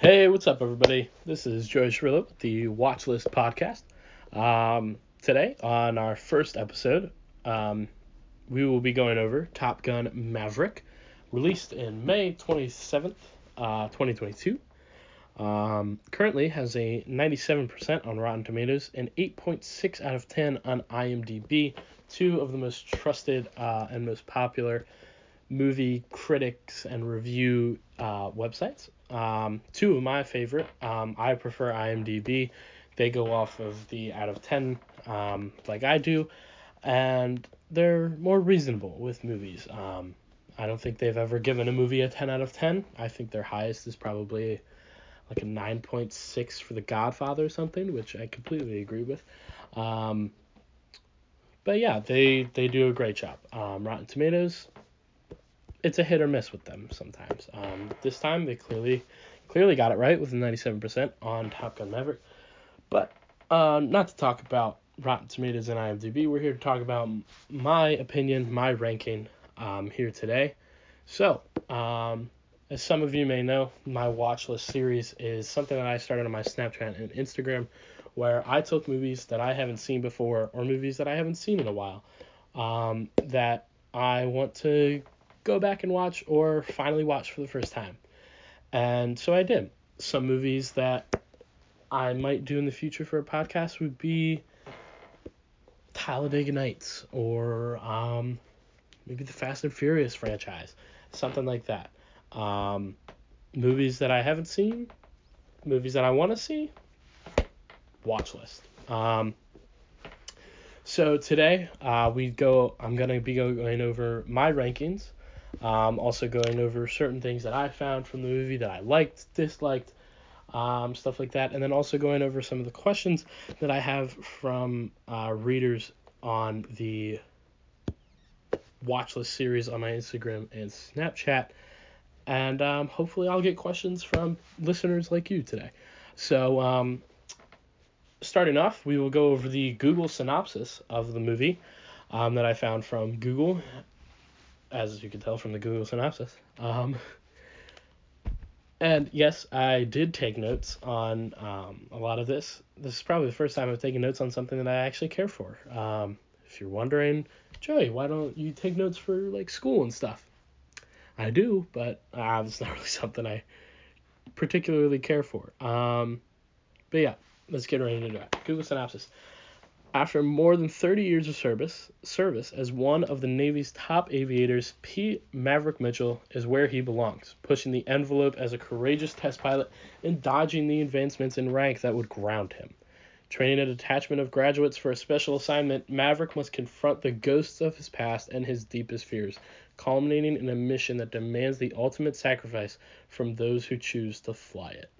Hey, what's up, everybody? This is Joey Shrillo with the Watchlist Podcast. Um, today, on our first episode, um, we will be going over Top Gun Maverick, released in May 27th, uh, 2022. Um, currently has a 97% on Rotten Tomatoes and 8.6 out of 10 on IMDb, two of the most trusted uh, and most popular movie critics and review uh, websites. Um, two of my favorite. Um, I prefer IMDb. They go off of the out of 10, um, like I do, and they're more reasonable with movies. Um, I don't think they've ever given a movie a 10 out of 10. I think their highest is probably like a 9.6 for The Godfather or something, which I completely agree with. Um, but yeah, they, they do a great job. Um, Rotten Tomatoes, it's a hit or miss with them sometimes. Um, this time they clearly clearly got it right with a 97% on Top Gun Maverick. But uh, not to talk about Rotten Tomatoes and IMDb, we're here to talk about my opinion, my ranking um, here today. So, um, as some of you may know, my watch list series is something that I started on my Snapchat and Instagram where I took movies that I haven't seen before or movies that I haven't seen in a while um, that I want to go back and watch or finally watch for the first time. And so I did. Some movies that I might do in the future for a podcast would be Talladega Nights or um, maybe the Fast and Furious franchise, something like that. Um, movies that I haven't seen, movies that I want to see, watch list. Um, so today uh, we go. I'm gonna be going over my rankings um, also going over certain things that I found from the movie that I liked, disliked, um, stuff like that, and then also going over some of the questions that I have from uh, readers on the watch list series on my Instagram and Snapchat. And um, hopefully, I'll get questions from listeners like you today. So, um, starting off, we will go over the Google synopsis of the movie um, that I found from Google as you can tell from the Google synopsis. Um, and yes, I did take notes on um, a lot of this. This is probably the first time I've taken notes on something that I actually care for. Um, if you're wondering, Joey, why don't you take notes for like school and stuff? I do, but uh, it's not really something I particularly care for. Um, but yeah, let's get right into that. Google synopsis. After more than 30 years of service, service as one of the Navy's top aviators, Pete Maverick Mitchell is where he belongs, pushing the envelope as a courageous test pilot and dodging the advancements in rank that would ground him. Training a detachment of graduates for a special assignment, Maverick must confront the ghosts of his past and his deepest fears, culminating in a mission that demands the ultimate sacrifice from those who choose to fly it.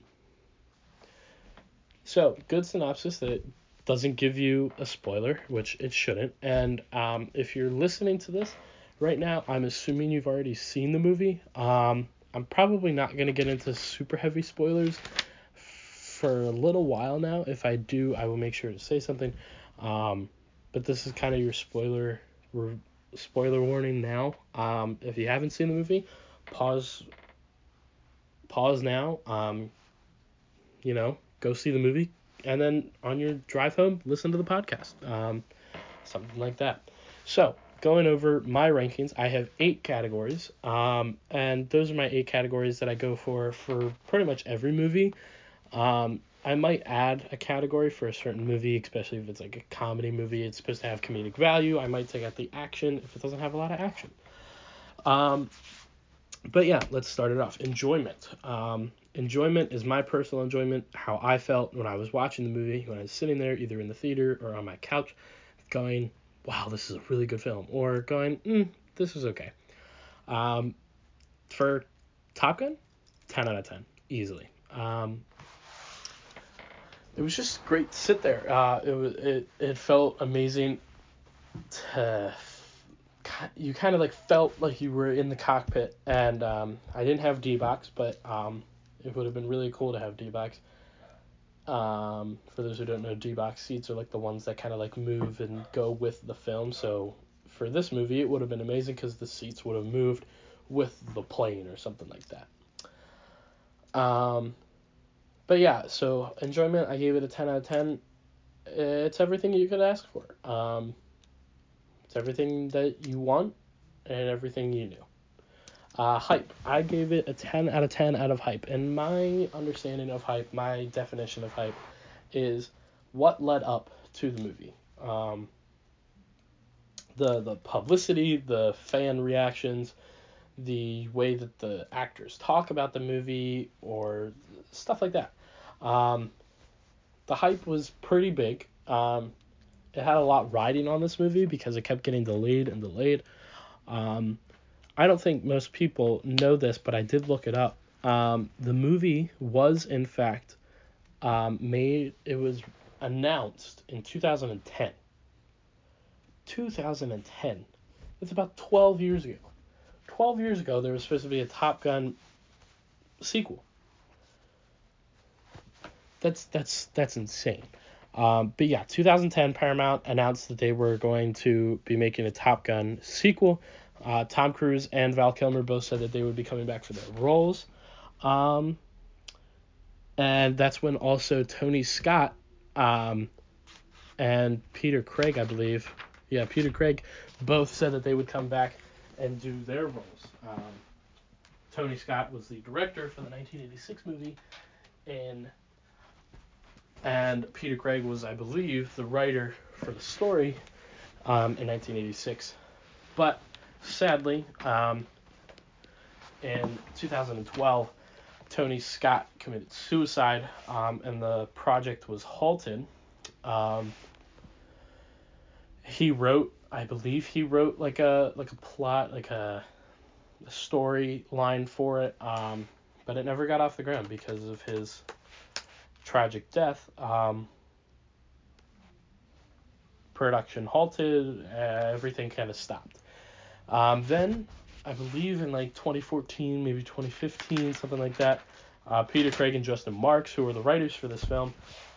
So, good synopsis that doesn't give you a spoiler, which it shouldn't. And um, if you're listening to this right now, I'm assuming you've already seen the movie. Um, I'm probably not going to get into super heavy spoilers for a little while now. If I do, I will make sure to say something. Um, but this is kind of your spoiler spoiler warning now. Um, if you haven't seen the movie, pause pause now. Um, you know, go see the movie, and then on your drive home, listen to the podcast. Um, something like that. So, going over my rankings, I have eight categories. Um, and those are my eight categories that I go for for pretty much every movie. Um, I might add a category for a certain movie, especially if it's like a comedy movie. It's supposed to have comedic value. I might take out the action if it doesn't have a lot of action. Um, but yeah, let's start it off. Enjoyment. Um, enjoyment is my personal enjoyment, how I felt when I was watching the movie, when I was sitting there either in the theater or on my couch, going, wow, this is a really good film, or going, mm, this is okay. Um, for Top Gun, 10 out of 10, easily. Um, it was just great to sit there. Uh, it was it, it felt amazing to you kind of like felt like you were in the cockpit and um, I didn't have D box but um, it would have been really cool to have D box. Um, for those who don't know, D box seats are like the ones that kind of like move and go with the film. So for this movie, it would have been amazing because the seats would have moved with the plane or something like that. Um, but yeah, so enjoyment, I gave it a 10 out of 10. It's everything you could ask for. Um, it's everything that you want and everything you knew. Uh, hype. I gave it a 10 out of 10 out of hype. And my understanding of hype, my definition of hype, is what led up to the movie. Um, the the publicity, the fan reactions, the way that the actors talk about the movie, or stuff like that. Um, the hype was pretty big. Um, it had a lot riding on this movie because it kept getting delayed and delayed. Um, I don't think most people know this, but I did look it up. Um, the movie was, in fact, um, made, it was announced in 2010. 2010. That's about 12 years ago. 12 years ago, there was supposed to be a Top Gun sequel. That's that's that's insane. Um, but yeah, 2010 Paramount announced that they were going to be making a Top Gun sequel. Uh, Tom Cruise and Val Kilmer both said that they would be coming back for their roles. Um, and that's when also Tony Scott um, and Peter Craig, I believe, yeah, Peter Craig, both said that they would come back and do their roles. Um, Tony Scott was the director for the 1986 movie, and and Peter Craig was, I believe, the writer for the story um, in 1986. But sadly, um, in 2012, Tony Scott committed suicide, um, and the project was halted. Um, he wrote, I believe, he wrote like a like a plot, like a, a storyline for it, um, but it never got off the ground because of his tragic death. Um, production halted, uh, everything kind of stopped. Um, then, I believe in like 2014, maybe 2015, something like that, uh, Peter Craig and Justin Marks, who were the writers for this film,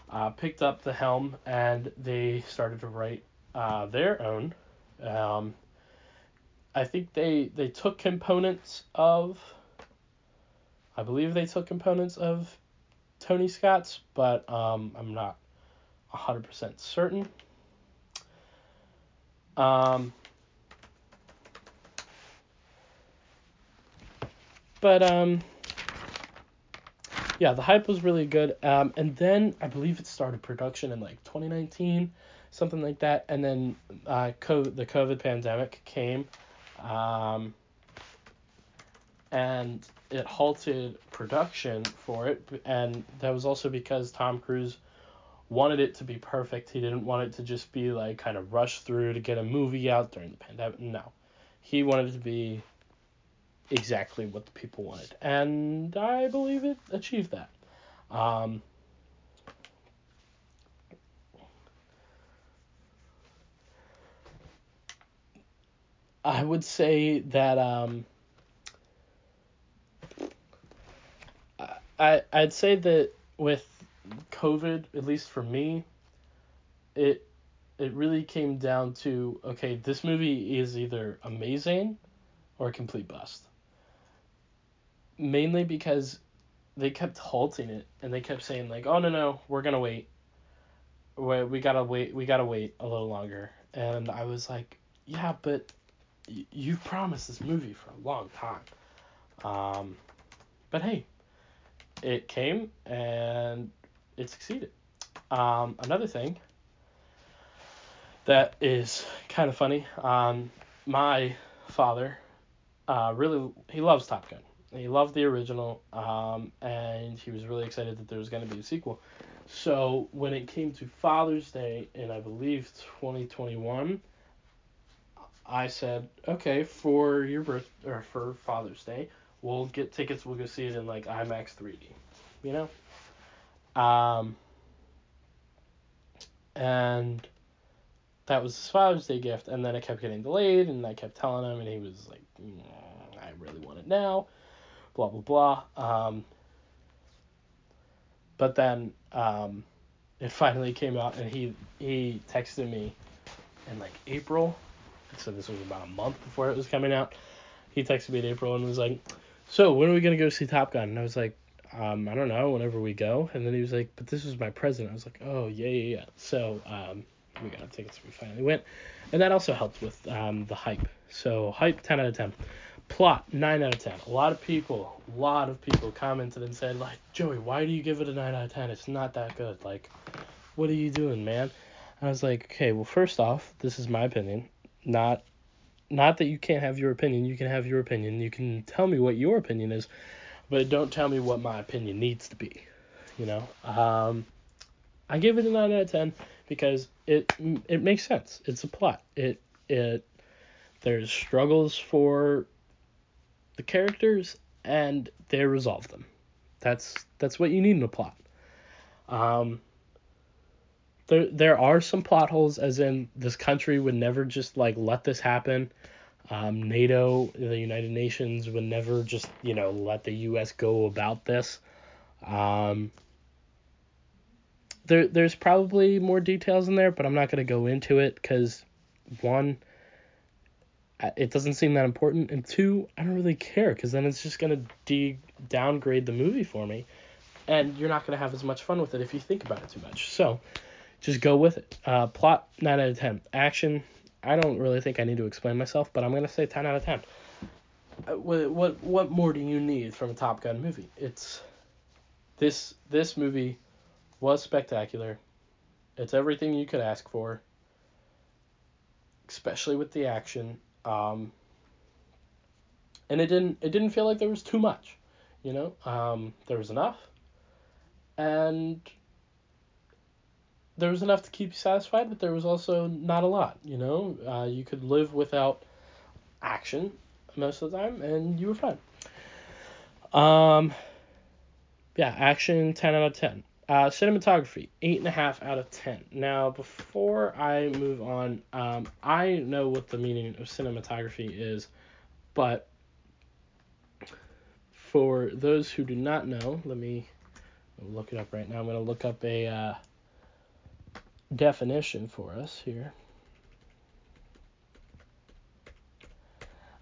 uh, picked up the helm and they started to write uh, their own. Um, I think they they took components of. I believe they took components of Tony Scott's, but um, I'm not hundred percent certain. Um, but um, yeah, the hype was really good. Um, and then I believe it started production in like 2019, something like that. And then uh, COVID, the COVID pandemic came, um, and it halted production for it. And that was also because Tom Cruise wanted it to be perfect. He didn't want it to just be like kind of rushed through to get a movie out during the pandemic. No, he wanted it to be exactly what the people wanted, and I believe it achieved that. Um, I would say that um, I I'd say that with COVID, at least for me, it it really came down to okay, this movie is either amazing or a complete bust mainly because they kept halting it and they kept saying like, "Oh no no, we're gonna wait. We we gotta wait. We gotta wait a little longer." And I was like, "Yeah, but you've promised this movie for a long time." Um, but hey, it came and it succeeded. Um, another thing that is kind of funny. Um, my father, uh, really he loves Top Gun he loved the original, um, and he was really excited that there was going to be a sequel. So when it came to Father's Day in I believe 2021, I said, okay, for your birth or for Father's Day, we'll get tickets. We'll go see it in like IMAX 3D, you know. Um, and that was his Father's Day gift, and then it kept getting delayed, and I kept telling him, and he was like, mm, I really want it now blah blah blah. Um, but then um, it finally came out, and he he texted me in like April. So this was about a month before it was coming out. He texted me in April and was like, "So when are we gonna go see Top Gun?" And I was like, um, I don't know, whenever we go. And then he was like, but this was my present. I was like, oh, yeah, yeah, yeah. So um, we got tickets. We finally went. And that also helped with um, the hype. So hype, 10 out of 10. Plot, 9 out of 10. A lot of people, a lot of people commented and said, like, Joey, why do you give it a 9 out of 10? It's not that good. Like, what are you doing, man? I was like, okay, well, first off, this is my opinion. Not not that you can't have your opinion. You can have your opinion. You can tell me what your opinion is, but don't tell me what my opinion needs to be. You know, um, I give it a nine out of ten because it it makes sense. It's a plot. It it there's struggles for the characters and they resolve them. That's that's what you need in a plot. Um, there there are some plot holes, as in this country would never just like let this happen. Um, NATO, the United Nations, would never just you know let the U.S. go about this. Um, there there's probably more details in there, but I'm not gonna go into it because one, it doesn't seem that important, and two, I don't really care because then it's just gonna de- downgrade the movie for me, and you're not gonna have as much fun with it if you think about it too much. So just go with it. Uh, plot nine out of ten. Action, I don't really think I need to explain myself, but I'm gonna say ten out of ten. Uh, what what what more do you need from a Top Gun movie? It's this this movie was spectacular. It's everything you could ask for, especially with the action. Um, and it didn't it didn't feel like there was too much, you know. Um, there was enough, and there was enough to keep you satisfied, but there was also not a lot. You know, uh, you could live without action most of the time, and you were fine. Um, yeah, action ten out of ten. Uh, cinematography eight and a half out of ten. Now, before I move on, um, I know what the meaning of cinematography is, but for those who do not know, let me look it up right now. I'm gonna look up a. Uh, definition for us here.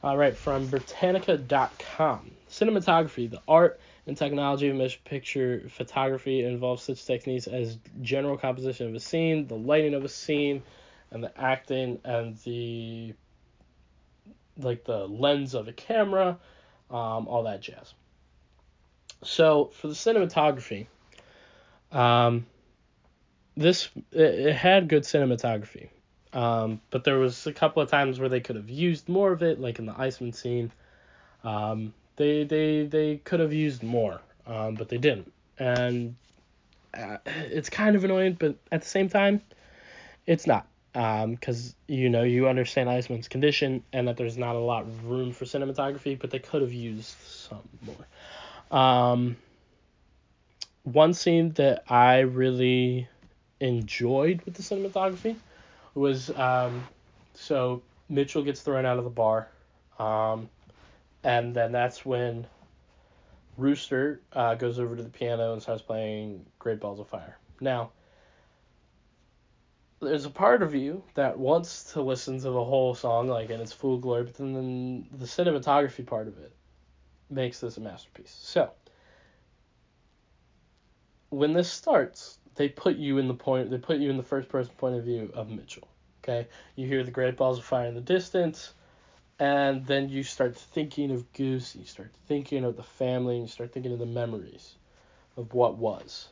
All right, from Britannica.com. Cinematography, the art and technology of motion picture photography involves such techniques as general composition of a scene, the lighting of a scene, and the acting and the like the lens of a camera, um, all that jazz. So for the cinematography, um, this it, had good cinematography, um, but there was a couple of times where they could have used more of it, like in the Iceman scene. Um, they they they could have used more, um, but they didn't, and uh, it's kind of annoying. But at the same time, it's not because um, you know you understand Iceman's condition and that there's not a lot of room for cinematography, but they could have used some more. Um, one scene that I really enjoyed with the cinematography was um, so Mitchell gets thrown out of the bar, um, and then that's when Rooster uh, goes over to the piano and starts playing Great Balls of Fire. Now, there's a part of you that wants to listen to the whole song like in its full glory, but then the cinematography part of it makes this a masterpiece. So, when this starts, they put you in the point they put you in the first person point of view of Mitchell. Okay? You hear the great balls of fire in the distance, and then you start thinking of Goose, you start thinking of the family, and you start thinking of the memories of what was.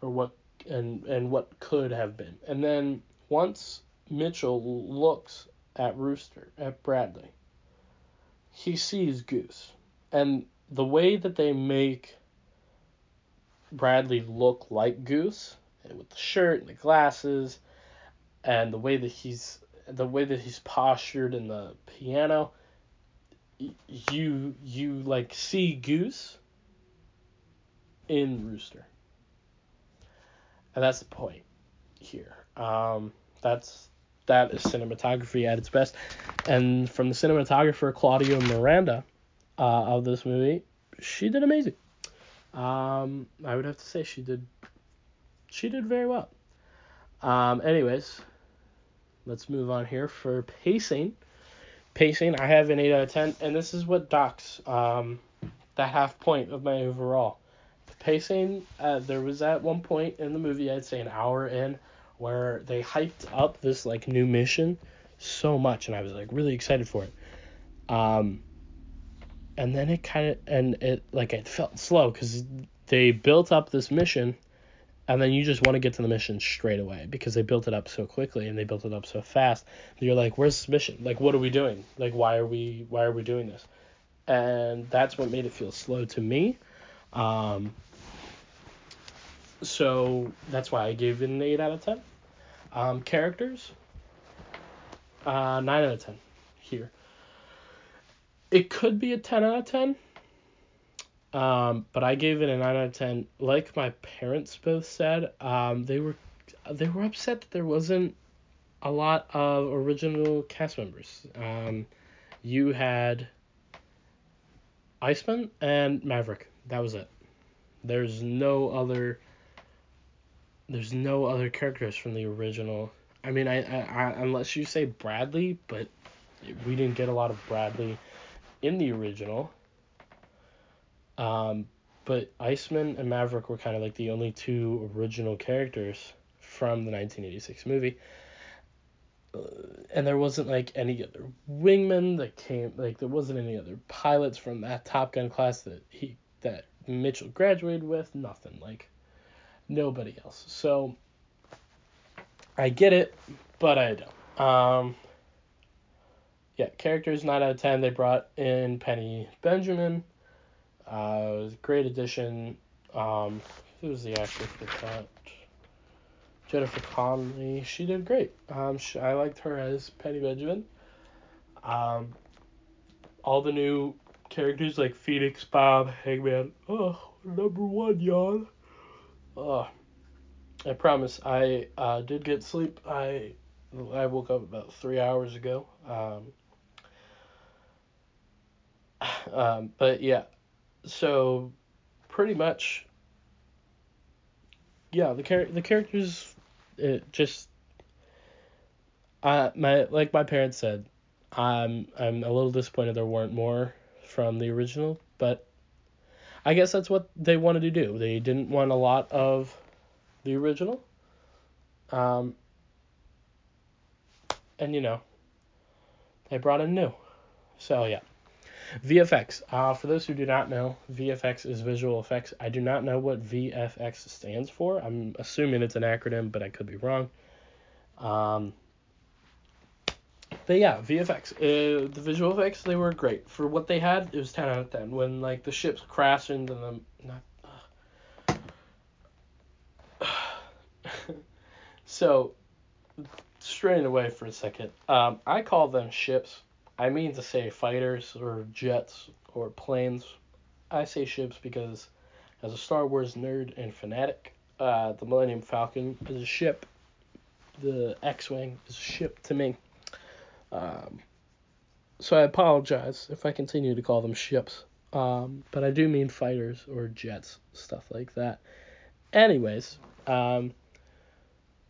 Or what and and what could have been. And then once Mitchell looks at Rooster, at Bradley, he sees Goose. And the way that they make Bradley look like Goose with the shirt and the glasses and the way that he's the way that he's postured in the piano you you like see Goose in Rooster. And that's the point here. Um, that's that is cinematography at its best. And from the cinematographer Claudio Miranda uh, of this movie, she did amazing. Um, I would have to say she did. She did very well. Um, anyways, let's move on here for pacing. Pacing, I have an eight out of ten, and this is what docks um that half point of my overall. The pacing, uh, there was at one point in the movie, I'd say an hour in, where they hyped up this like new mission so much, and I was like really excited for it. Um, and then it kind of and it like it felt slow because they built up this mission and then you just want to get to the mission straight away because they built it up so quickly and they built it up so fast. You're like where's this mission? Like what are we doing? Like why are we why are we doing this? And that's what made it feel slow to me. Um, so that's why i gave it an 8 out of 10 um, characters? Uh, 9 out of 10 here it could be a 10 out of 10 um, but I gave it a nine out of ten. Like my parents both said, um, they were they were upset that there wasn't a lot of original cast members. Um, you had Iceman and Maverick. That was it. There's no other. There's no other characters from the original. I mean, I, I, I unless you say Bradley, but we didn't get a lot of Bradley in the original. Um, but Iceman and Maverick were kind of like the only two original characters from the 1986 movie. And there wasn't like any other wingman that came like there wasn't any other pilots from that Top Gun class that he that Mitchell graduated with, nothing like nobody else. So I get it, but I don't. Um yeah, characters 9 out of 10. They brought in Penny Benjamin uh, great addition. Um, who was the actor for that? Jennifer Connelly. She did great. Um, she, I liked her as Penny Benjamin. Um, all the new characters like Phoenix, Bob, Hangman. Oh, number one, y'all. Oh, I promise. I uh, did get sleep. I I woke up about three hours ago. Um, um, but yeah, so pretty much yeah the char- the characters it just uh my like my parents said i'm i'm a little disappointed there weren't more from the original but i guess that's what they wanted to do. They didn't want a lot of the original. Um and you know they brought in new. So yeah VFX. Uh, for those who do not know, VFX is visual effects. I do not know what VFX stands for. I'm assuming it's an acronym, but I could be wrong. Um, but yeah, VFX. Uh, the visual effects they were great for what they had. It was ten out of ten. When like the ships crashed into the not. So, straying away for a second. Um, I call them ships I mean to say fighters or jets or planes. I say ships because, as a Star Wars nerd and fanatic, uh, the Millennium Falcon is a ship. The X-wing is a ship to me. Um, so I apologize if I continue to call them ships. Um, but I do mean fighters or jets, stuff like that. Anyways, um,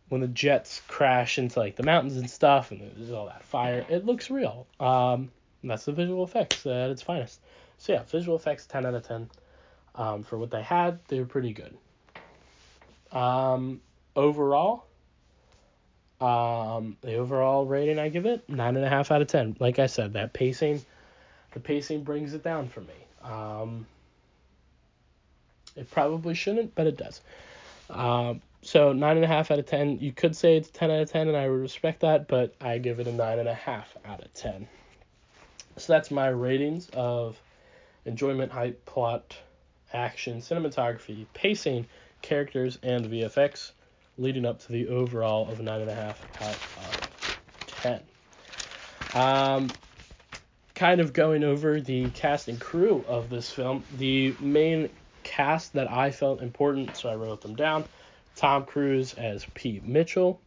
when the jets crash into like the mountains and stuff, and there's all that fire, it looks real. Um, that's the visual effects at its finest. So yeah, visual effects, ten out of ten. Um, for what they had, they were pretty good. Um, overall, um, the overall rating I give it nine and a half out of ten. Like I said, that pacing, the pacing brings it down for me. Um, it probably shouldn't, but it does. Um, so nine and a half out of ten. You could say it's ten out of ten, and I would respect that, but I give it a nine and a half out of ten. So that's my ratings of enjoyment, hype, plot, action, cinematography, pacing, characters, and VFX, leading up to the overall of nine and a half out of ten. Um, kind of going over the cast and crew of this film. The main cast that I felt important, so I wrote them down. Tom Cruise as Pete Mitchell,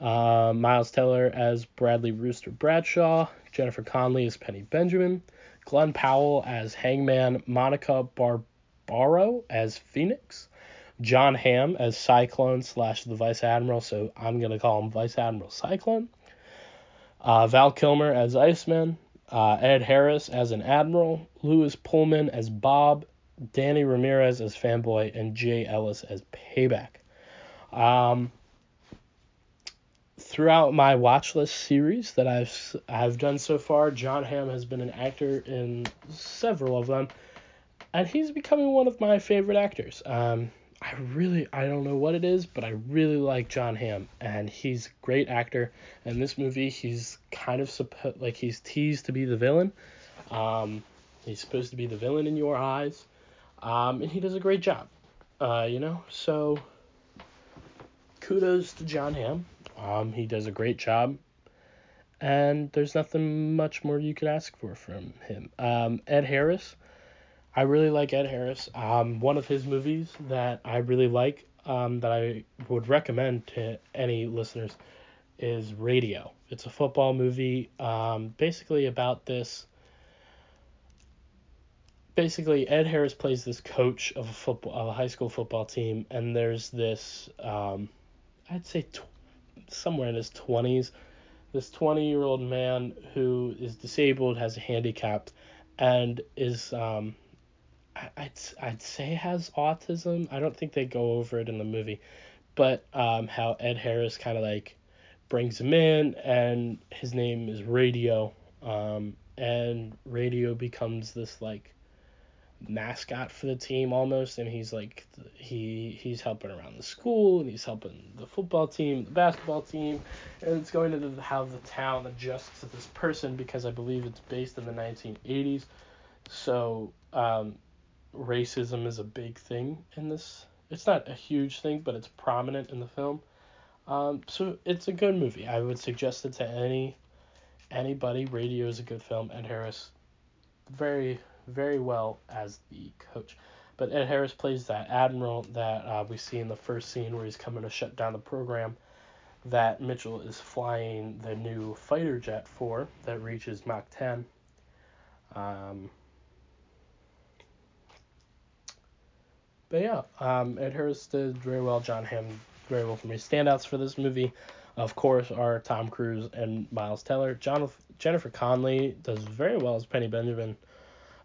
uh, Miles Teller as Bradley Rooster Bradshaw, Jennifer Connelly as Penny Benjamin, Glen Powell as Hangman, Monica Barbaro as Phoenix, Jon Hamm as Cyclone slash the Vice Admiral, so I'm gonna call him Vice Admiral Cyclone. Uh, Val Kilmer as Iceman, uh, Ed Harris as an admiral, Lewis Pullman as Bob, Danny Ramirez as Fanboy, and Jay Ellis as Payback. Um, throughout my watch list series that I've I've done so far, Jon Hamm has been an actor in several of them, and he's becoming one of my favorite actors. Um, I really I don't know what it is, but I really like Jon Hamm, and he's a great actor. In this movie, he's kind of supposed like he's teased to be the villain. Um, he's supposed to be the villain in your eyes, um, and he does a great job. Uh, you know, so kudos to Jon Hamm. Um, he does a great job, and there's nothing much more you could ask for from him. Um, Ed Harris, I really like Ed Harris. Um, one of his movies that I really like, um, that I would recommend to any listeners, is Radio. It's a football movie, um, basically about this. Basically, Ed Harris plays this coach of a football, of a high school football team, and there's this, um, I'd say, tw- somewhere in his 20s, this 20 year old man who is disabled, has a handicap, and is, um, I'd, I'd say has autism. I don't think they go over it in the movie, but um, how Ed Harris kind of like brings him in, and his name is Radio, um, and Radio becomes this like mascot for the team almost and he's like he he's helping around the school and he's helping the football team the basketball team and it's going to how the town adjusts to this person because i believe it's based in the 1980s so um, racism is a big thing in this. It's not a huge thing but it's prominent in the film. Um, so it's a good movie. I would suggest it to any anybody. Radio is a good film ed harris very very well as the coach. But Ed Harris plays that admiral that uh, we see in the first scene where he's coming to shut down the program that Mitchell is flying the new fighter jet for that reaches Mach 10. Um, but yeah, um, Ed Harris did very well. Jon Hamm very well for me. Standouts for this movie, of course, are Tom Cruise and Miles Teller. John, Jennifer Connelly does very well as Penny Benjamin.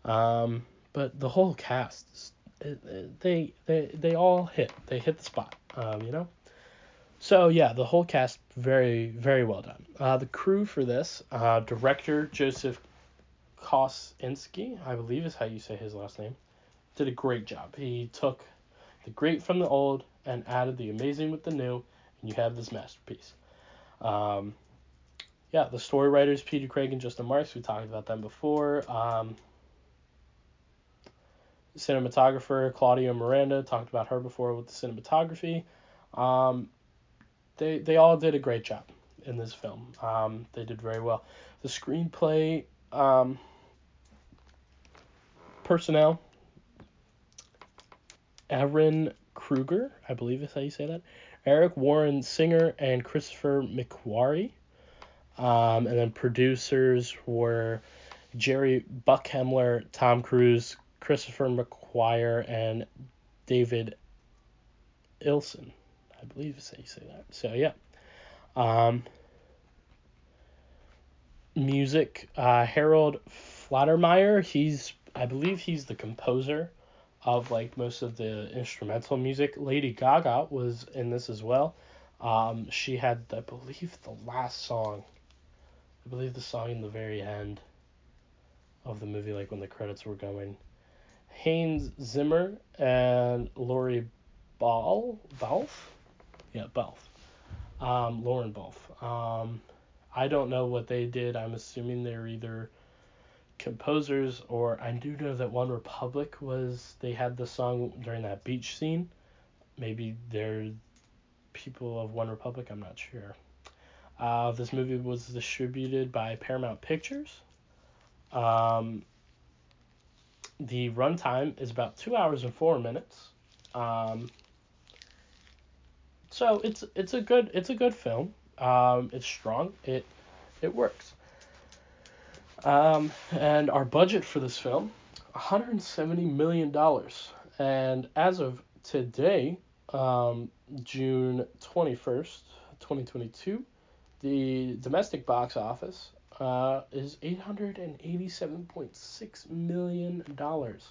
Um, but the whole cast, they they they all hit. They hit the spot. Um, you know. So yeah, the whole cast very very well done. Uh, the crew for this, uh, director Joseph Kosinski, I believe is how you say his last name, did a great job. He took the great from the old and added the amazing with the new, and you have this masterpiece. Um, yeah, the story writers Peter Craig and Justin Marks. We talked about them before. Um, cinematographer Claudia Miranda talked about her before with the cinematography. Um, they they all did a great job in this film. Um, they did very well. The screenplay um, personnel. Ehren Kruger, I believe is how you say that. Eric Warren Singer and Christopher McQuarrie. Um, and then producers were Jerry Bruckheimer, Tom Cruise, Christopher McQuarrie and David Ilson. I believe is how you say that. So yeah. Um, music, uh, Harold Faltermeyer, he's I believe he's the composer of like most of the instrumental music. Lady Gaga was in this as well. Um, she had I believe the last song. I believe the song in the very end of the movie, like when the credits were going. Hans Zimmer and Laurie Ball Balfe, yeah Balfe, um, Lauren Balfe. Um, I don't know what they did. I'm assuming they're either composers or I do know that OneRepublic was they had the song during that beach scene. Maybe they're people of OneRepublic. I'm not sure. Uh, this movie was distributed by Paramount Pictures. Um, the runtime is about two hours and four minutes. Um, so it's it's a good it's a good film. Um, it's strong. It it works. Um, and our budget for this film, 170 million dollars. And as of today, um, June 21st, 2022, the domestic box office uh, is eight hundred and eighty-seven point six million dollars.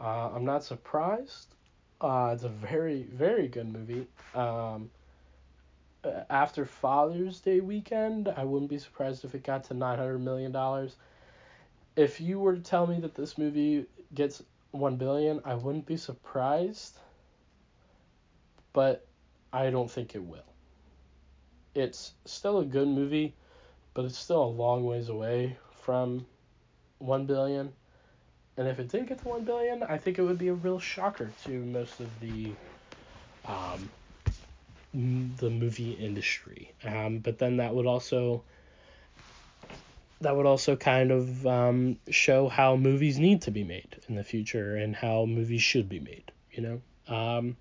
Uh, I'm not surprised. Uh, it's a very very good movie. Um, after Father's Day weekend, I wouldn't be surprised if it got to nine hundred million dollars. If you were to tell me that this movie gets one billion, I wouldn't be surprised. But I don't think it will. It's still a good movie, but it's still a long ways away from 1 billion. And if it did get to 1 billion, I think it would be a real shocker to most of the um, the movie industry. Um, but then that would also that would also kind of um, show how movies need to be made in the future and how movies should be made. You know, um,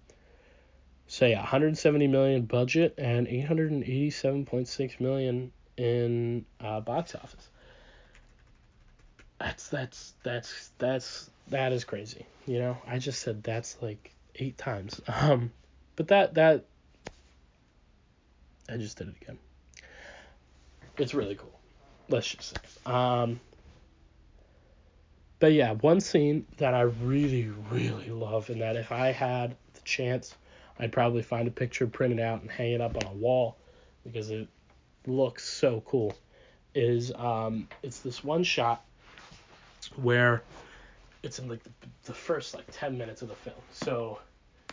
yeah, 170 million budget and 887.6 million in uh, box office. That's that's that's that's that is crazy. You know, I just said that's like eight times. Um, but that that I just did it again. It's really cool. Let's just say. Um, but yeah, one scene that I really really love, and that if I had the chance I'd probably find a picture, print it out, and hang it up on a wall because it looks so cool. Is um, it's this one shot where it's in like the, the first like ten minutes of the film. So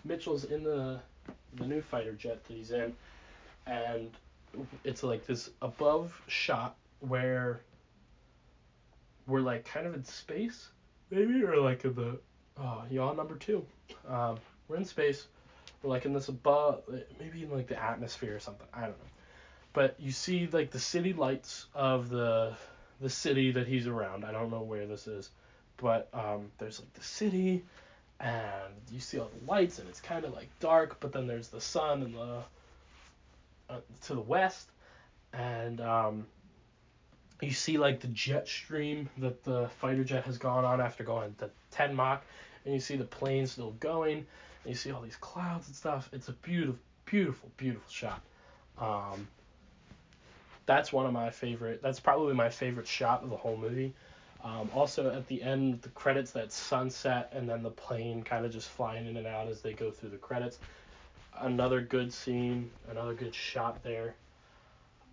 Mitchell's in the the new fighter jet that he's in, and it's like this above shot where we're like kind of in space, maybe, or like in the oh, yaw number two. Um, we're in space or like in this above, maybe in like the atmosphere or something. I don't know. But you see like the city lights of the the city that he's around. I don't know where this is, but um, there's like the city, and you see all the lights, and it's kind of like dark. But then there's the sun and the uh, to the west, and um, you see like the jet stream that the fighter jet has gone on after going to 10 Mach, and you see the plane still going and you see all these clouds and stuff. It's a beautiful, beautiful, beautiful shot. Um, that's one of my favorite. That's probably my favorite shot of the whole movie. Um, also, at the end, the credits, that sunset, and then the plane kind of just flying in and out as they go through the credits. Another good scene, another good shot there.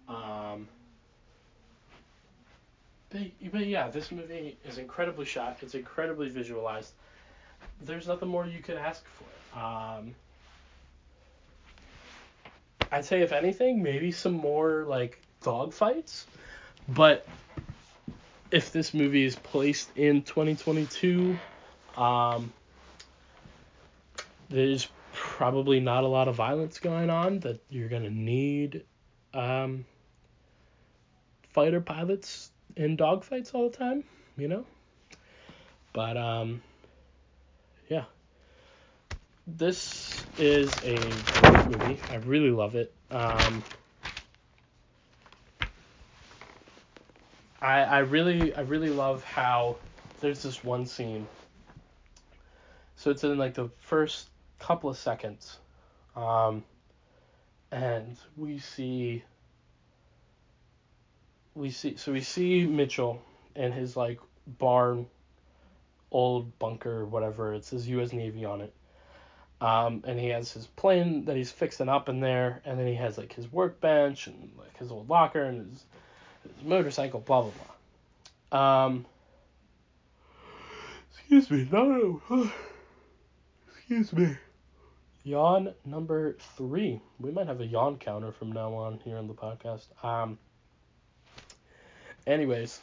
Um, but, but yeah, this movie is incredibly shot. It's incredibly visualized. There's nothing more you could ask for. Um, I'd say if anything, maybe some more like dog fights. But if this movie is placed in 2022, um, there's probably not a lot of violence going on that you're gonna need um, fighter pilots in dogfights all the time, you know. But um, yeah this is a great movie. I really love it. Um, I I really I really love how there's this one scene. So it's in like the first couple of seconds, um, and we see we see so we see Mitchell in his like barn, old bunker, whatever. It says U.S. Navy on it um, and he has his plane that he's fixing up in there, and then he has like his workbench and like his old locker and his motorcycle, blah blah blah. Um, excuse me, no, no, excuse me. Yawn number three. We might have a yawn counter from now on here on the podcast. Um. Anyways,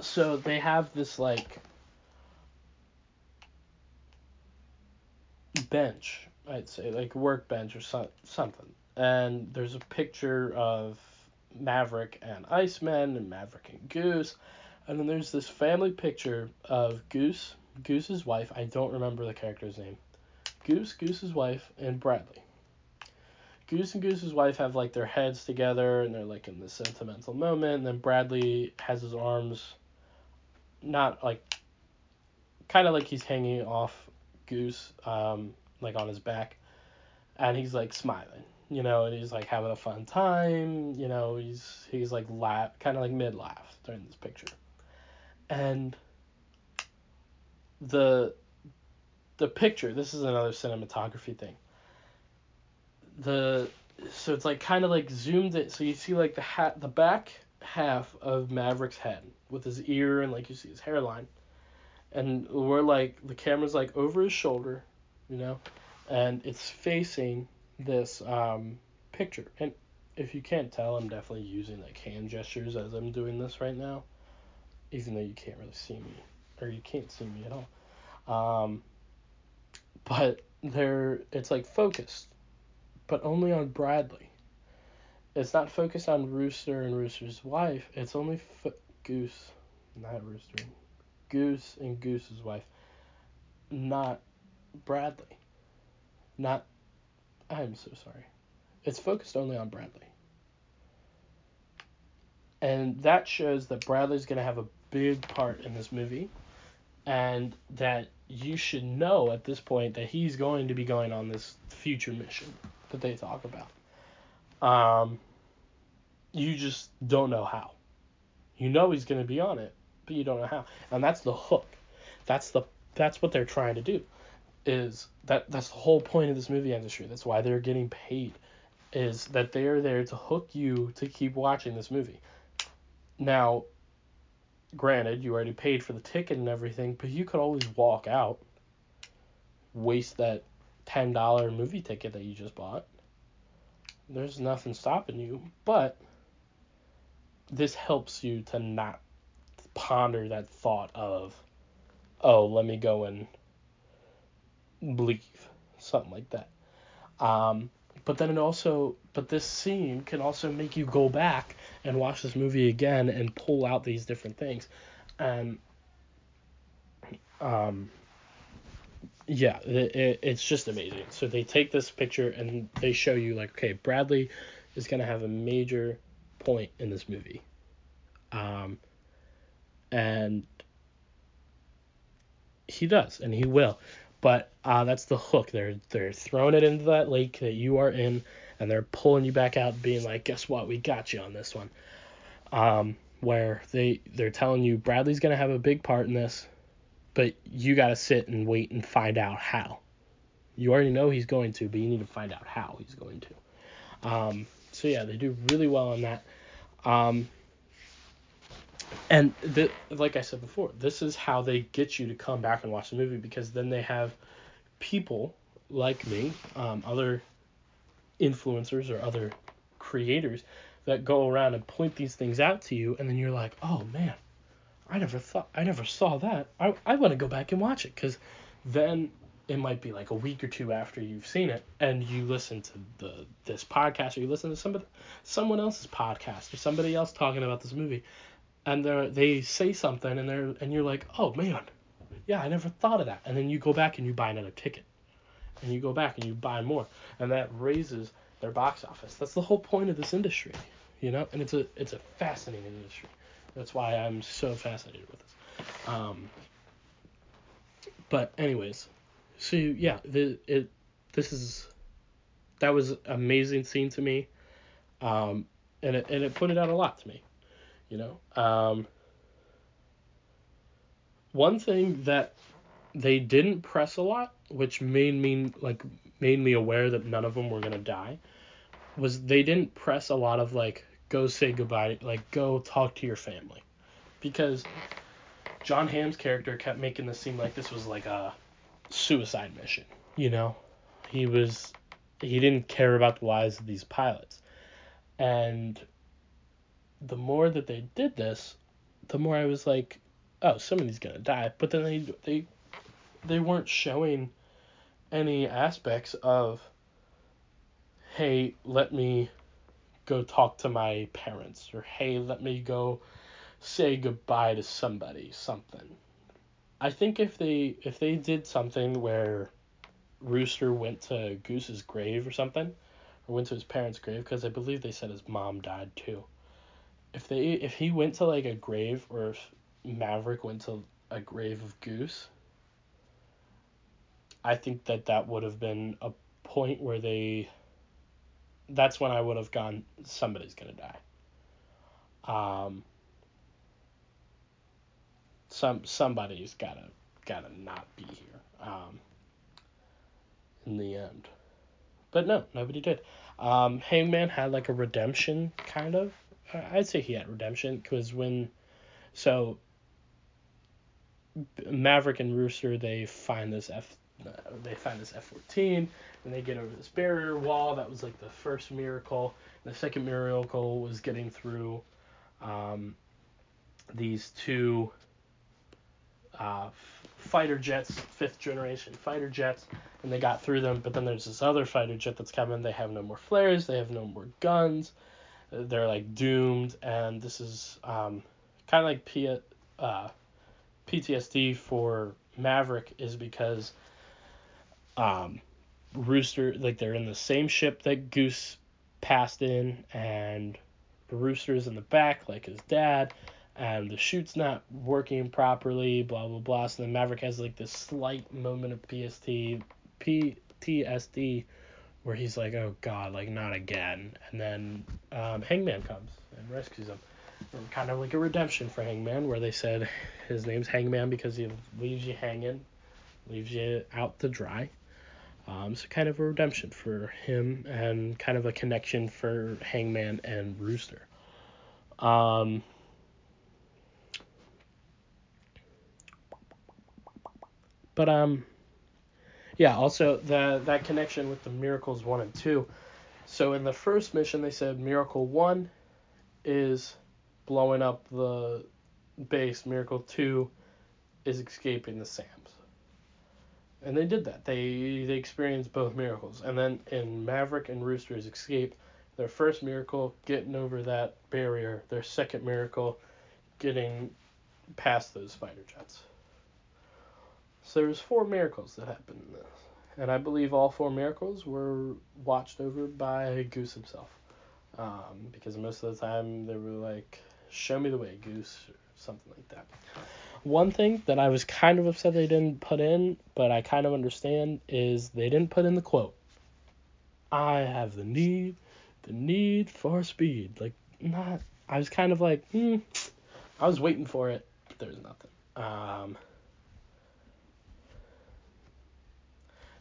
so they have this like bench, I'd say, like a workbench or so, something. And there's a picture of Maverick and Iceman and Maverick and Goose. And then there's this family picture of Goose, Goose's wife. I don't remember the character's name. Goose, Goose's wife, and Bradley. Goose and Goose's wife have like their heads together and they're like in this sentimental moment. And then Bradley has his arms not like kind of like he's hanging off Goose, um, like on his back, and he's like smiling, you know, and he's like having a fun time. You know, he's he's like laugh, kind of like mid laugh during this picture, and the the picture. This is another cinematography thing. The so it's like kind of like zoomed it, so you see like the hat, the back half of Maverick's head with his ear and like you see his hairline, and we're like the camera's like over his shoulder, you know, and it's facing this um, picture. And if you can't tell, I'm definitely using like hand gestures as I'm doing this right now, even though you can't really see me, or you can't see me at all. Um, but there, it's like focused, but only on Bradley. It's not focused on Rooster and Rooster's wife. It's only fo- Goose, not Rooster, Goose and Goose's wife, not Bradley. Not I'm so sorry. It's focused only on Bradley. And that shows that Bradley's going to have a big part in this movie and that you should know at this point that he's going to be going on this future mission that they talk about. Um, you just don't know how. You know he's going to be on it, but you don't know how. And that's the hook. That's the that's what they're trying to do is that that's the whole point of this movie industry. That's why they're getting paid, is that they're there to hook you to keep watching this movie. Now, granted, you already paid for the ticket and everything, but you could always walk out, waste that ten dollar movie ticket that you just bought. There's nothing stopping you, but this helps you to not ponder that thought of, oh, let me go and leave, something like that. Um, but then it also, but this scene can also make you go back and watch this movie again and pull out these different things, and um, yeah, it, it, it's just amazing. So they take this picture and they show you like, okay, Bradley is gonna have a major point in this movie, um, and he does, and he will. But uh, that's the hook. They're they're throwing it into that lake that you are in, and they're pulling you back out, being like, "Guess what? We got you on this one." Um, where they they're telling you Bradley's gonna have a big part in this, but you gotta sit and wait and find out how. You already know he's going to, but you need to find out how he's going to. Um, so yeah, they do really well on that. Um, and the, like I said before, this is how they get you to come back and watch the movie because then they have people like me, um, other influencers or other creators that go around and point these things out to you, and then you're like, oh man, I never thought, I never saw that. I, I want to go back and watch it because then it might be like a week or two after you've seen it, and you listen to the this podcast or you listen to somebody, someone else's podcast or somebody else talking about this movie, and they they say something and they're and you're like, oh man, yeah, I never thought of that. And then you go back and you buy another ticket, and you go back and you buy more, and that raises their box office. That's the whole point of this industry, you know. And it's a it's a fascinating industry. That's why I'm so fascinated with this. Um, but anyways, so yeah, the it this is that was amazing scene to me, um, and it and it pointed out a lot to me. You know, um, one thing that they didn't press a lot, which made me like made me aware that none of them were gonna die, was they didn't press a lot of like go say goodbye, like go talk to your family, because Jon Hamm's character kept making this seem like this was like a suicide mission. You know, he was he didn't care about the lives of these pilots, and the more that they did this, the more I was like, oh, somebody's gonna die. But then they they they weren't showing any aspects of, hey, let me go talk to my parents, or hey, let me go say goodbye to somebody, something. I think if they if they did something where Rooster went to Goose's grave or something, or went to his parents' grave, because I believe they said his mom died too if they if he went to like a grave or if Maverick went to a grave of Goose, I think that that would have been a point where they that's when I would have gone. Somebody's gonna die. Um. Some somebody's gotta gotta not be here. Um. In the end, but no, nobody did. Um, Hangman had like a redemption kind of. I'd say he had redemption because when, so. Maverick and Rooster they find this F, they find this F fourteen and they get over this barrier wall. That was like the first miracle. The second miracle was getting through um, these two uh, fighter jets, fifth generation fighter jets, and they got through them. But then there's this other fighter jet that's coming. They have no more flares. They have no more guns. They're like doomed, and this is um, kind of like P- uh, PTSD for Maverick is because um, Rooster like they're in the same ship that Goose passed in, and Rooster's in the back like his dad, and the chute's not working properly. Blah blah blah. So then Maverick has like this slight moment of PST PTSD where he's like, oh god, like not again. And then um, Hangman comes and rescues him. And kind of like a redemption for Hangman, where they said his name's Hangman because he leaves you hanging, leaves you out to dry. Um, so kind of a redemption for him and kind of a connection for Hangman and Rooster. Um, but um, yeah. Also, the that connection with the miracles one and two. So in the first mission, they said miracle one is blowing up the base. Miracle two is escaping the SAMs. And they did that. They they experienced both miracles. And then in Maverick and Rooster's escape, their first miracle getting over that barrier. Their second miracle getting past those fighter jets. So there was four miracles that happened in this. And I believe all four miracles were watched over by Goose himself. Um, because most of the time they were like, show me the way, Goose, or something like that. One thing that I was kind of upset they didn't put in, but I kind of understand, is they didn't put in the quote. I have the need, the need for speed. Like, not, I was kind of like, hmm, I was waiting for it, but there's nothing. Um,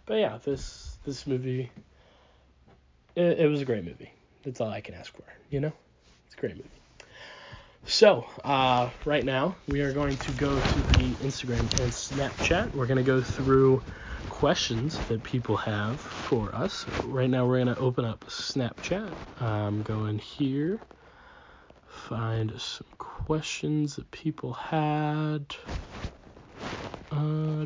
but yeah, this this movie, it, it was a great movie. That's all I can ask for. You know, it's a great movie. So, uh, right now, we are going to go to the Instagram and Snapchat. We're going to go through questions that people have for us. Right now, we're going to open up Snapchat. Um, go in here, find some questions that people had. Uh,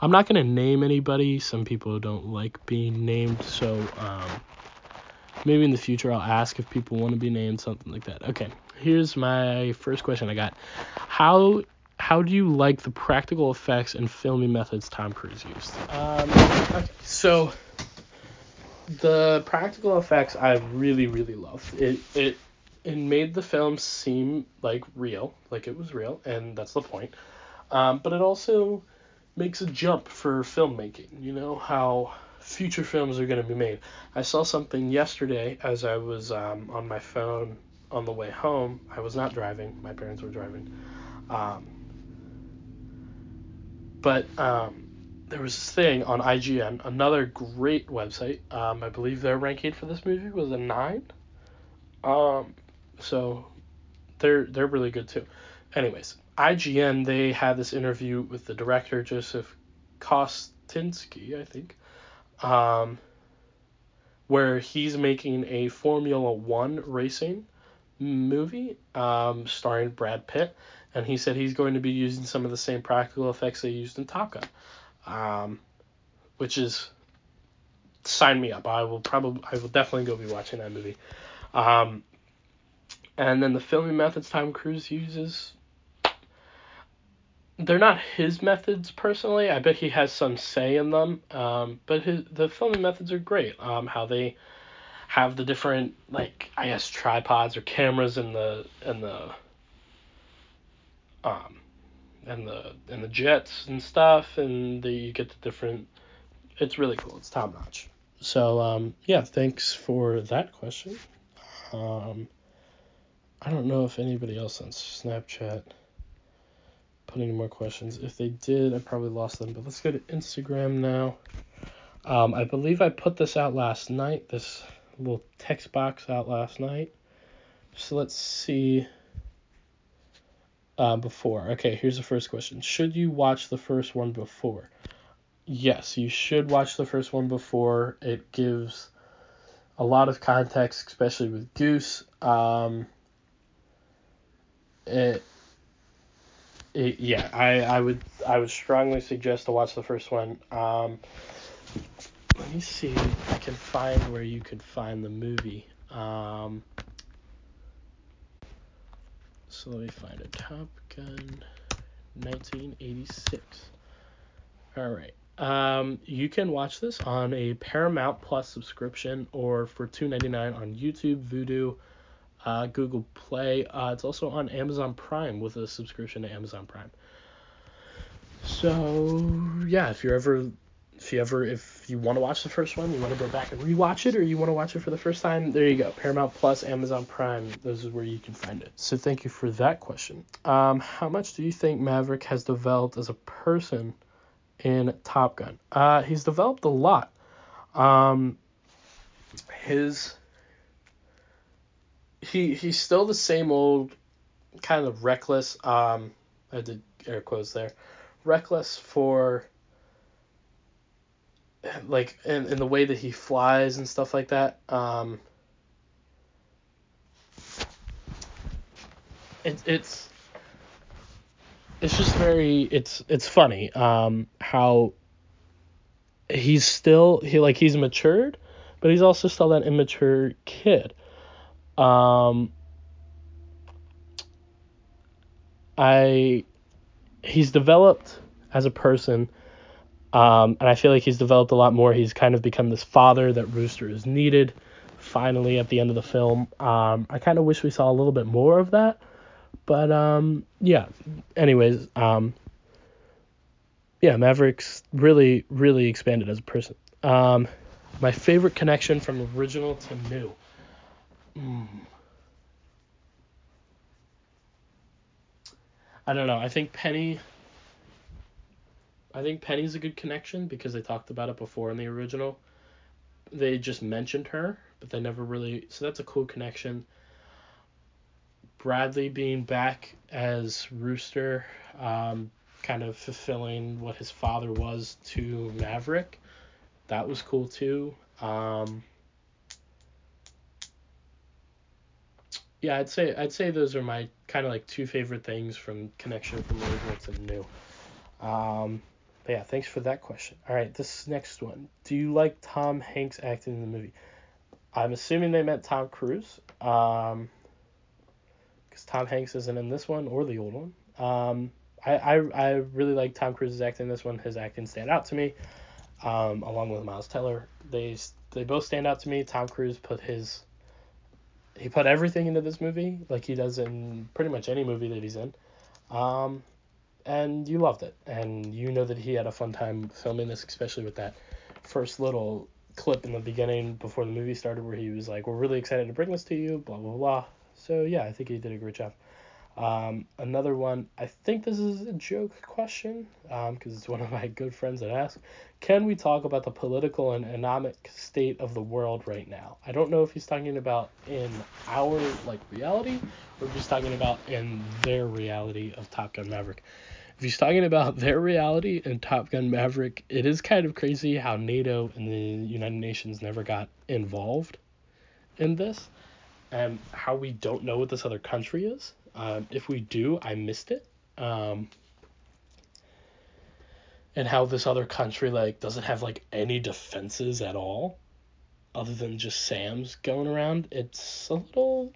I'm not to name anybody. Some people don't like being named, so um, maybe in the future I'll ask if people want to be named, something like that. Okay, here's my first question I got. How how do you like the practical effects and filming methods Tom Cruise used? Um, okay, so the practical effects I really really loved. It it it made the film seem like real, like it was real, and that's the point. Um, but it also makes a jump for filmmaking. You know how future films are going to be made. I saw something yesterday as I was um, on my phone on the way home. I was not driving, my parents were driving. Um, but um, there was this thing on IGN, another great website. Um, I believe their ranking for this movie was a 9. Um, so they're they're really good too. Anyways, IGN they had this interview with the director Joseph Kosinski, I think, um, where he's making a Formula One racing movie um, starring Brad Pitt, and he said he's going to be using some of the same practical effects they used in Gun, um, which is sign me up. I will probably I will definitely go be watching that movie. Um, and then the filming methods Tom Cruise uses they're not his methods personally. I bet he has some say in them. Um, but his the filming methods are great. Um, how they have the different like I guess tripods or cameras in the in the um and the and the jets and stuff, and the, you get the different. It's really cool. It's top notch. So um, yeah, thanks for that question. Um, I don't know if anybody else on Snapchat put any more questions. If they did, I probably lost them. But let's go to Instagram now. Um, I believe I put this out last night. This little text box out last night. So let's see. Uh, before. Okay, here's the first question. Should you watch the first one before? Yes, you should watch the first one before. It gives a lot of context, especially with Goose. Um, it, yeah, I, I would I would strongly suggest to watch the first one. Um, let me see if I can find where you could find the movie. Um, so let me find it. Top Gun 1986. All right. Um, you can watch this on a Paramount Plus subscription or for $2.99 on YouTube, Vudu, uh, Google Play. Uh, it's also on Amazon Prime with a subscription to Amazon Prime. So yeah, if you're ever if you ever if you want to watch the first one, you want to go back and rewatch it, or you want to watch it for the first time, there you go. Paramount Plus, Amazon Prime, those is where you can find it. So thank you for that question. Um, how much do you think Maverick has developed as a person in Top Gun? Uh, he's developed a lot. Um, his he he's still the same old kind of reckless. Um, I did air quotes there, reckless for like in, in the way that he flies and stuff like that. Um, it, it's it's just very it's it's funny um, how he's still he like he's matured, but he's also still that immature kid. Um, I he's developed as a person um, and I feel like he's developed a lot more. He's kind of become this father that Rooster is needed. Finally, at the end of the film, um, I kind of wish we saw a little bit more of that. But um, yeah. Anyways, um, yeah, Mavericks really, really expanded as a person. Um, my favorite connection from original to new. I don't know. I think Penny I think Penny's a good connection because they talked about it before in the original. They just mentioned her, but they never really. So that's a cool connection. Bradley being back as Rooster, um, kind of fulfilling what his father was to Maverick. That was cool too. Um, yeah, I'd say I'd say those are my kind of like two favorite things from connection from original to new. Um, but yeah, thanks for that question. All right, this next one. Do you like Tom Hanks acting in the movie? I'm assuming they meant Tom Cruise. Um, because Tom Hanks isn't in this one or the old one. Um, I, I, I really like Tom Cruise's acting in this one. His acting stand out to me. Um, along with Miles Teller, they they both stand out to me. Tom Cruise put his he put everything into this movie, like he does in pretty much any movie that he's in. Um, and you loved it, and you know that he had a fun time filming this, especially with that first little clip in the beginning before the movie started where he was like, "We're really excited to bring this to you," blah blah blah. So yeah, I think he did a great job. Um, another one, I think this is a joke question because um, it's one of my good friends that asked. Can we talk about the political and economic state of the world right now? I don't know if he's talking about in our like reality or just talking about in their reality of Top Gun Maverick if he's talking about their reality and Top Gun Maverick, it is kind of crazy how NATO and the United Nations never got involved in this, and how we don't know what this other country is. Um, if we do, I missed it. Um, and how this other country like doesn't have like any defenses at all, other than just SAMs going around. It's a little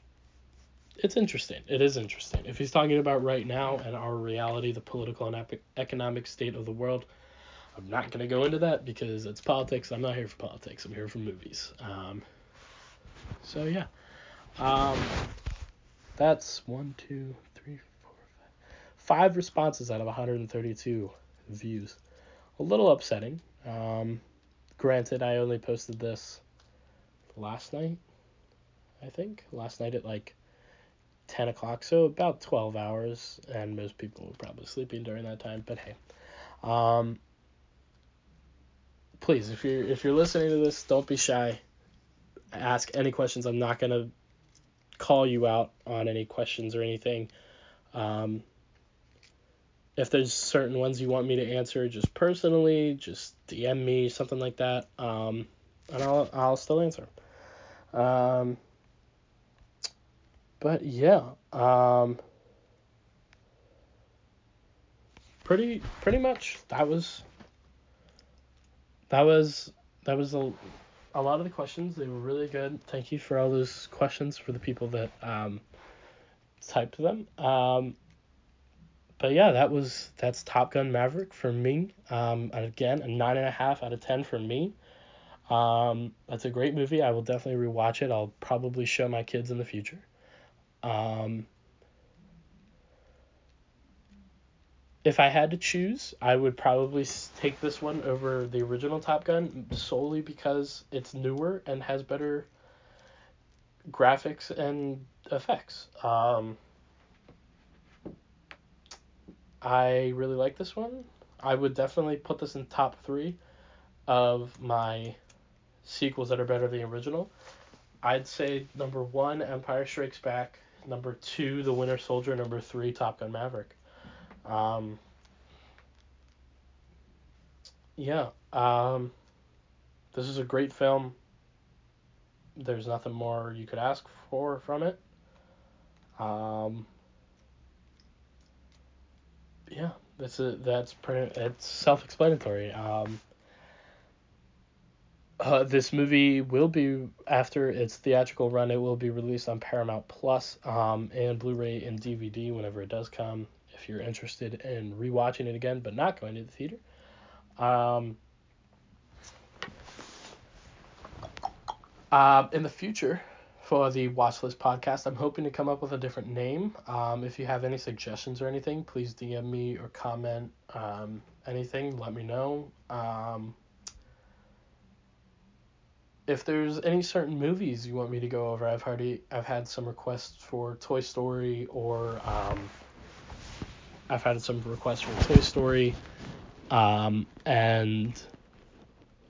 it's interesting. It is interesting. If he's talking about right now and our reality, the political and epic, economic state of the world, I'm not going to go into that because it's politics. I'm not here for politics. I'm here for movies. Um, so yeah, um, that's one, two, three, four, five, responses out of 132 views. A little upsetting. Um, granted, I only posted this last night. I think last night at like ten o'clock, so about twelve hours, and most people were probably sleeping during that time. But hey, um, please, if you're if you're listening to this, don't be shy. Ask any questions. I'm not gonna call you out on any questions or anything. Um, if there's certain ones you want me to answer just personally, just DM me, something like that, um, and I'll I'll still answer. Um, but yeah, um, pretty pretty much that was that was that was a, a lot of the questions. They were really good. Thank you for all those questions for the people that um, typed them. Um, but yeah, that was that's Top Gun Maverick for me. Um, again, a nine and a half out of ten for me. Um, that's a great movie. I will definitely rewatch it. I'll probably show my kids in the future. Um, if I had to choose, I would probably take this one over the original Top Gun solely because it's newer and has better graphics and effects. Um, I really like this one. I would definitely put this in top three of my sequels that are better than the original. I'd say number one, Empire Strikes Back. Number two, The Winter Soldier. Number three, Top Gun Maverick. Um, yeah, um, this is a great film. There's nothing more you could ask for from it. Um, yeah, that's a, that's pretty. It's self-explanatory. Um, uh, this movie will be after its theatrical run. It will be released on Paramount Plus, um, and Blu-ray and DVD whenever it does come. If you're interested in rewatching it again, but not going to the theater, um, uh, in the future for the Watchlist podcast, I'm hoping to come up with a different name. Um, if you have any suggestions or anything, please DM me or comment um, anything. Let me know. Um, if there's any certain movies you want me to go over, I've already I've had some requests for Toy Story or um, I've had some requests for Toy Story, um, and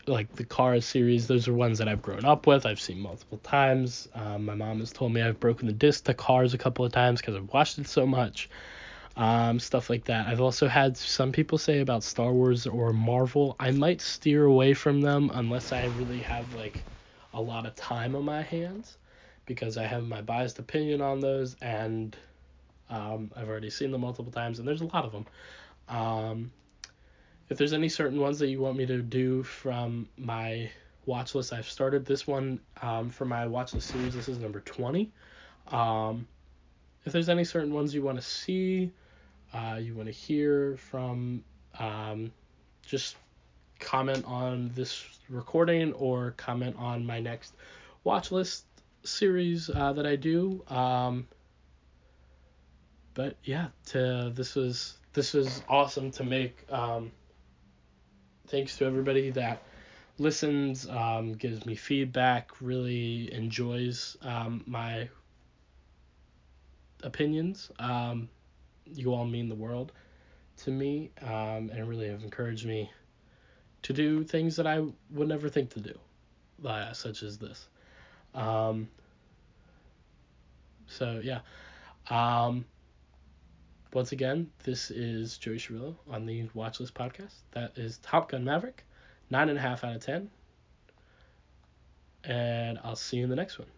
like the Cars series. Those are ones that I've grown up with. I've seen multiple times. Um, my mom has told me I've broken the disc to Cars a couple of times because I've watched it so much. Um, stuff like that. I've also had some people say about Star Wars or Marvel. I might steer away from them unless I really have like a lot of time on my hands because I have my biased opinion on those and um, I've already seen them multiple times and there's a lot of them. Um, if there's any certain ones that you want me to do from my watch list, I've started this one um, for my watch list series. This is number 20. Um, if there's any certain ones you want to see, uh, you want to hear from, um, just comment on this recording or comment on my next watch list series uh, that I do. Um, but yeah, to this was this was awesome to make. Um, thanks to everybody that listens, um, gives me feedback, really enjoys um, my opinions. Um, you all mean the world to me um, and really have encouraged me to do things that I would never think to do, uh, such as this. Um, so, yeah. Um, once again, this is Joey Cirillo on the Watchlist podcast. That is Top Gun Maverick, 9.5 out of 10. And I'll see you in the next one.